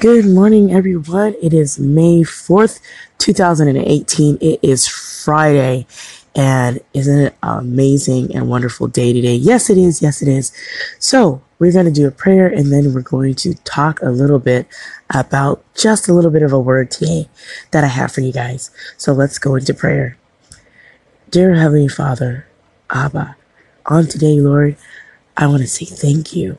Good morning, everyone. It is May 4th, 2018. It is Friday. And isn't it an amazing and wonderful day today? Yes, it is. Yes, it is. So we're going to do a prayer and then we're going to talk a little bit about just a little bit of a word today that I have for you guys. So let's go into prayer. Dear Heavenly Father, Abba, on today, Lord, I want to say thank you.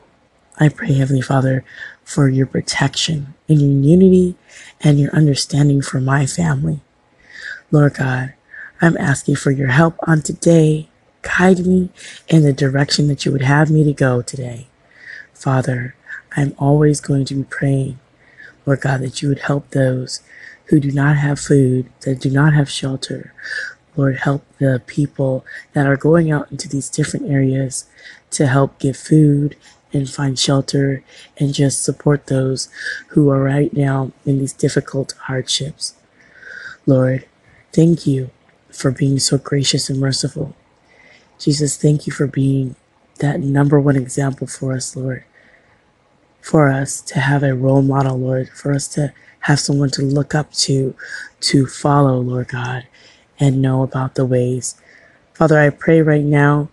I pray, Heavenly Father, for your protection and your unity and your understanding for my family. Lord God, I'm asking for your help on today. Guide me in the direction that you would have me to go today. Father, I'm always going to be praying, Lord God, that you would help those who do not have food, that do not have shelter. Lord, help the people that are going out into these different areas to help give food and find shelter and just support those who are right now in these difficult hardships. Lord, thank you for being so gracious and merciful. Jesus, thank you for being that number one example for us, Lord. For us to have a role model, Lord. For us to have someone to look up to, to follow, Lord God, and know about the ways. Father, I pray right now,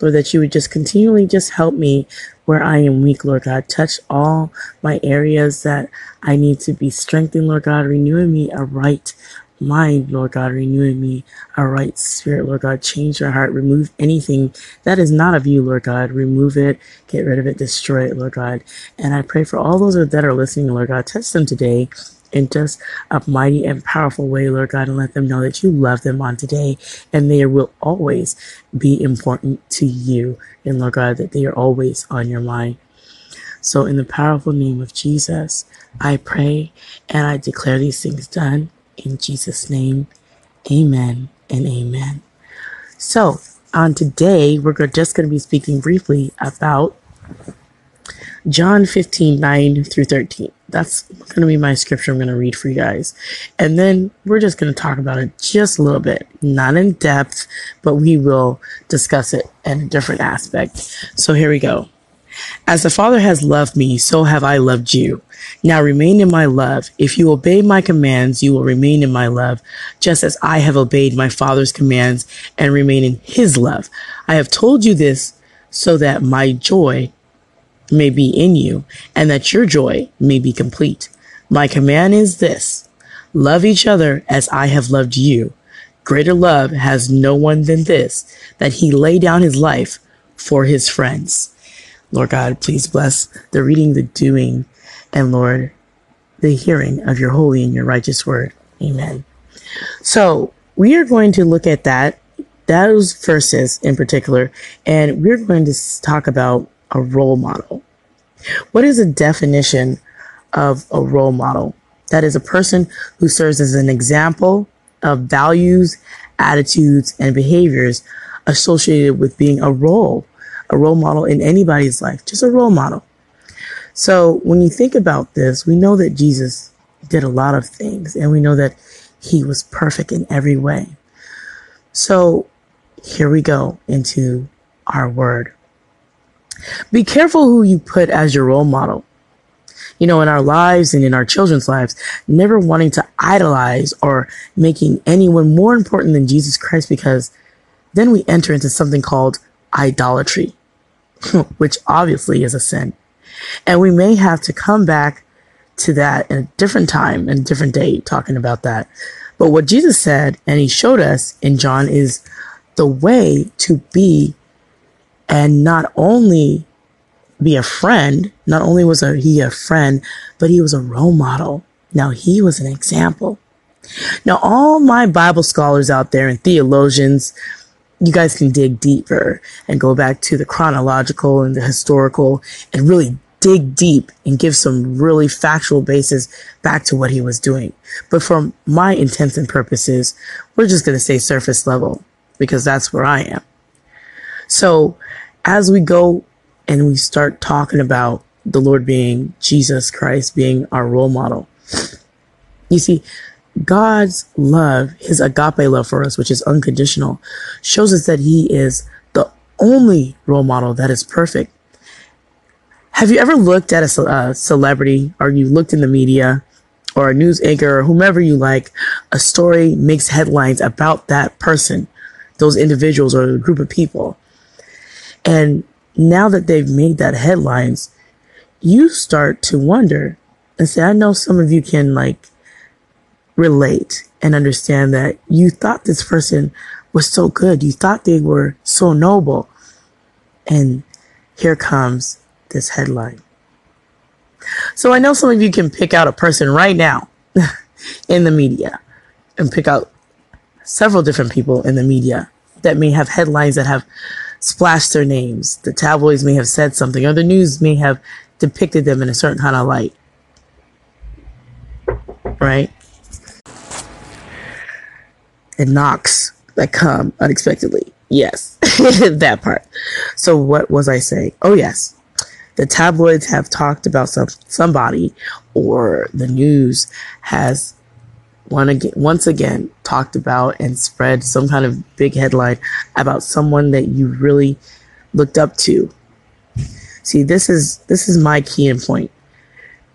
Lord, that you would just continually just help me where I am weak, Lord God. Touch all my areas that I need to be strengthened, Lord God, renewing me a right mind, Lord God, renewing me a right spirit, Lord God. Change your heart. Remove anything that is not of you, Lord God. Remove it, get rid of it, destroy it, Lord God. And I pray for all those that are listening, Lord God. Touch them today in just a mighty and powerful way, Lord God, and let them know that you love them on today and they will always be important to you. And Lord God, that they are always on your mind. So in the powerful name of Jesus, I pray and I declare these things done in Jesus' name. Amen and amen. So on today, we're just going to be speaking briefly about John 15, 9 through 13. That's going to be my scripture I'm going to read for you guys. And then we're just going to talk about it just a little bit, not in depth, but we will discuss it in a different aspect. So here we go. As the Father has loved me, so have I loved you. Now remain in my love. If you obey my commands, you will remain in my love, just as I have obeyed my Father's commands and remain in his love. I have told you this so that my joy may be in you and that your joy may be complete. My command is this love each other as I have loved you. Greater love has no one than this, that he lay down his life for his friends. Lord God, please bless the reading, the doing, and Lord, the hearing of your holy and your righteous word. Amen. So we are going to look at that, those verses in particular, and we're going to talk about a role model. What is a definition of a role model? That is a person who serves as an example of values, attitudes, and behaviors associated with being a role, a role model in anybody's life, just a role model. So when you think about this, we know that Jesus did a lot of things and we know that he was perfect in every way. So here we go into our word. Be careful who you put as your role model. You know, in our lives and in our children's lives, never wanting to idolize or making anyone more important than Jesus Christ because then we enter into something called idolatry, which obviously is a sin. And we may have to come back to that in a different time and a different day talking about that. But what Jesus said and he showed us in John is the way to be and not only be a friend, not only was he a friend, but he was a role model. Now he was an example. Now all my Bible scholars out there and theologians, you guys can dig deeper and go back to the chronological and the historical and really dig deep and give some really factual basis back to what he was doing. But for my intents and purposes, we're just going to say surface level because that's where I am. So as we go and we start talking about the Lord being Jesus Christ being our role model, you see, God's love, his agape love for us, which is unconditional, shows us that he is the only role model that is perfect Have you ever looked at a uh, celebrity or you looked in the media or a news anchor or whomever you like, a story makes headlines about that person, those individuals or a group of people. And now that they've made that headlines, you start to wonder and say, I know some of you can like relate and understand that you thought this person was so good. You thought they were so noble. And here comes this headline. So I know some of you can pick out a person right now in the media and pick out several different people in the media that may have headlines that have splashed their names. The tabloids may have said something or the news may have depicted them in a certain kind of light. Right? And knocks that come unexpectedly. Yes, that part. So what was I saying? Oh yes, the tabloids have talked about some somebody, or the news has once again talked about and spread some kind of big headline about someone that you really looked up to. See, this is this is my key and point.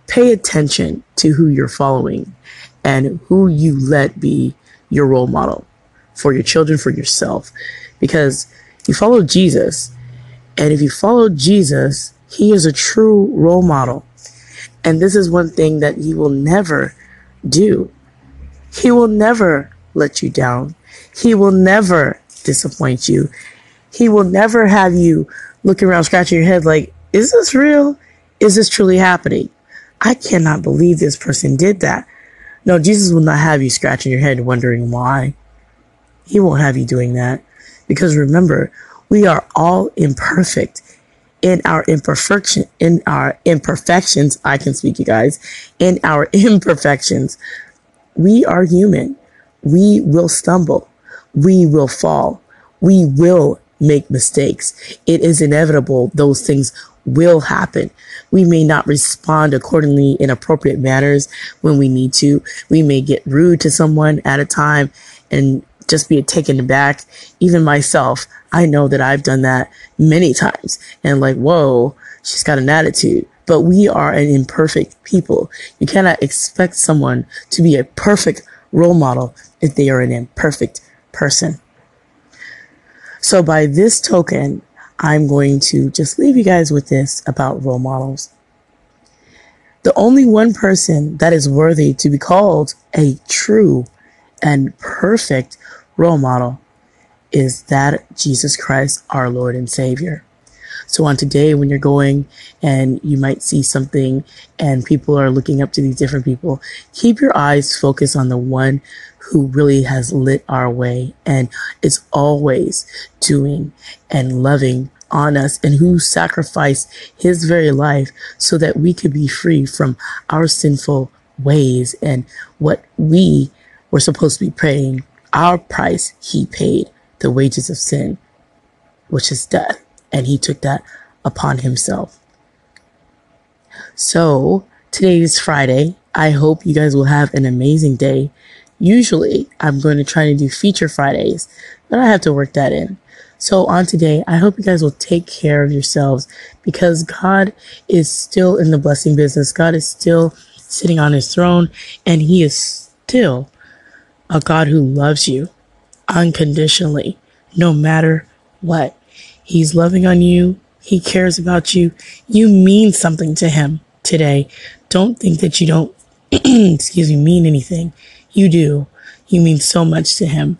Pay attention to who you're following and who you let be your role model for your children, for yourself. Because you follow Jesus, and if you follow Jesus, he is a true role model. And this is one thing that he will never do. He will never let you down. He will never disappoint you. He will never have you looking around scratching your head like, is this real? Is this truly happening? I cannot believe this person did that. No, Jesus will not have you scratching your head wondering why. He won't have you doing that. Because remember, we are all imperfect in our imperfection, in our imperfections. I can speak, you guys, in our imperfections. We are human. We will stumble. We will fall. We will make mistakes. It is inevitable. Those things will happen. We may not respond accordingly in appropriate manners when we need to. We may get rude to someone at a time and just be taken aback. Even myself, I know that I've done that many times and like, whoa, she's got an attitude. But we are an imperfect people. You cannot expect someone to be a perfect role model if they are an imperfect person. So by this token, I'm going to just leave you guys with this about role models. The only one person that is worthy to be called a true and perfect role model is that Jesus Christ, our Lord and Savior. So on today, when you're going and you might see something and people are looking up to these different people, keep your eyes focused on the one who really has lit our way and is always doing and loving on us and who sacrificed his very life so that we could be free from our sinful ways and what we were supposed to be paying our price he paid, the wages of sin, which is death. And he took that upon himself. So today is Friday. I hope you guys will have an amazing day. Usually I'm going to try to do feature Fridays, but I have to work that in. So on today, I hope you guys will take care of yourselves because God is still in the blessing business. God is still sitting on his throne and he is still a God who loves you unconditionally, no matter what. He's loving on you. He cares about you. You mean something to him today. Don't think that you don't, excuse me, mean anything. You do. You mean so much to him.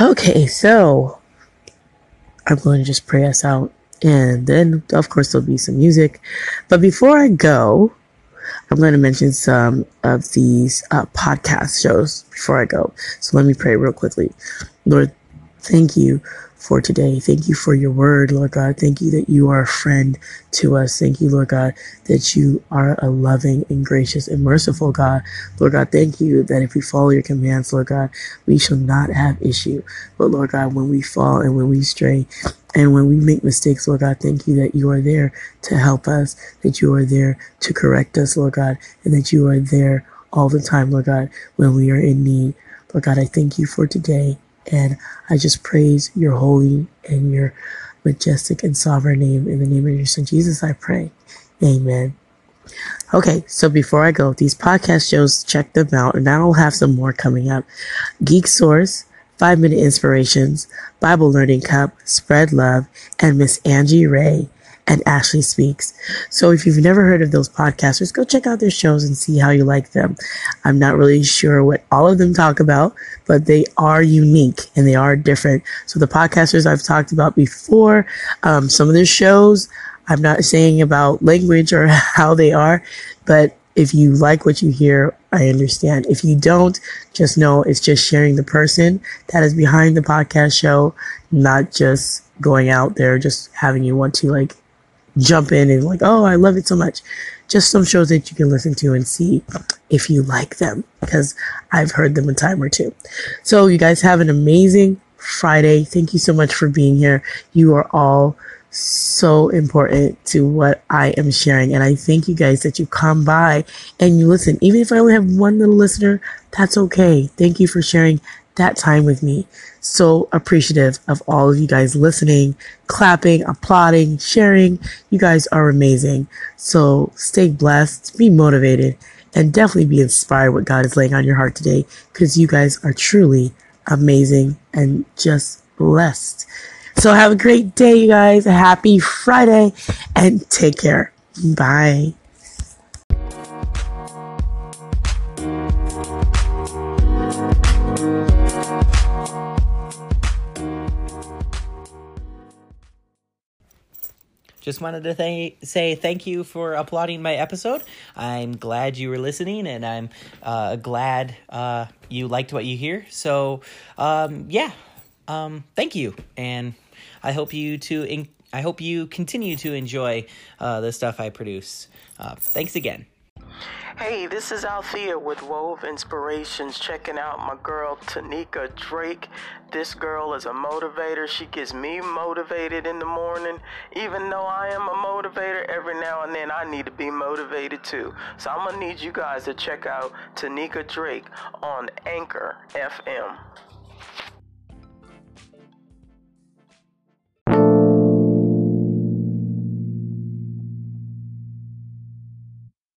Okay, so I'm going to just pray us out. And then, of course, there'll be some music. But before I go, I'm going to mention some of these uh, podcast shows before I go. So let me pray real quickly. Lord, thank you for today. Thank you for your word, Lord God. Thank you that you are a friend to us. Thank you, Lord God, that you are a loving and gracious and merciful God. Lord God, thank you that if we follow your commands, Lord God, we shall not have issue. But Lord God, when we fall and when we stray, and when we make mistakes, Lord God, thank you that you are there to help us, that you are there to correct us, Lord God, and that you are there all the time, Lord God, when we are in need. Lord God, I thank you for today. And I just praise your holy and your majestic and sovereign name. In the name of your son Jesus, I pray. Amen. Okay, so before I go, these podcast shows, check them out, and I'll have some more coming up. Geek Source, Five Minute Inspirations, Bible Learning Cup, Spread Love, and Miss Angie Ray and Ashley Speaks. So if you've never heard of those podcasters, go check out their shows and see how you like them. I'm not really sure what all of them talk about, but they are unique and they are different. So the podcasters I've talked about before, um, some of their shows, I'm not saying about language or how they are, but if you like what you hear, I understand. If you don't, just know it's just sharing the person that is behind the podcast show, not just going out there, just having you want to like jump in and like, oh, I love it so much. Just some shows that you can listen to and see if you like them because I've heard them a time or two. So you guys have an amazing Friday. Thank you so much for being here. You are all so important to what I am sharing. And I thank you guys that you come by and you listen. Even if I only have one little listener, that's okay. Thank you for sharing that time with me. So appreciative of all of you guys listening, clapping, applauding, sharing. You guys are amazing. So stay blessed, be motivated, and definitely be inspired what God is laying on your heart today because you guys are truly amazing and just blessed. So have a great day, you guys. Happy Friday and take care. Bye. Just wanted to th- say thank you for applauding my episode. I'm glad you were listening, and I'm uh, glad uh, you liked what you hear. So, um, yeah, um, thank you, and I hope you to. In- I hope you continue to enjoy uh, the stuff I produce. Uh, thanks again. Hey, this is Althea with Wove Inspirations, checking out my girl Tanika Drake. This girl is a motivator. She gets me motivated in the morning. Even though I am a motivator, every now and then I need to be motivated too. So I'm gonna need you guys to check out Tanika Drake on Anchor FM.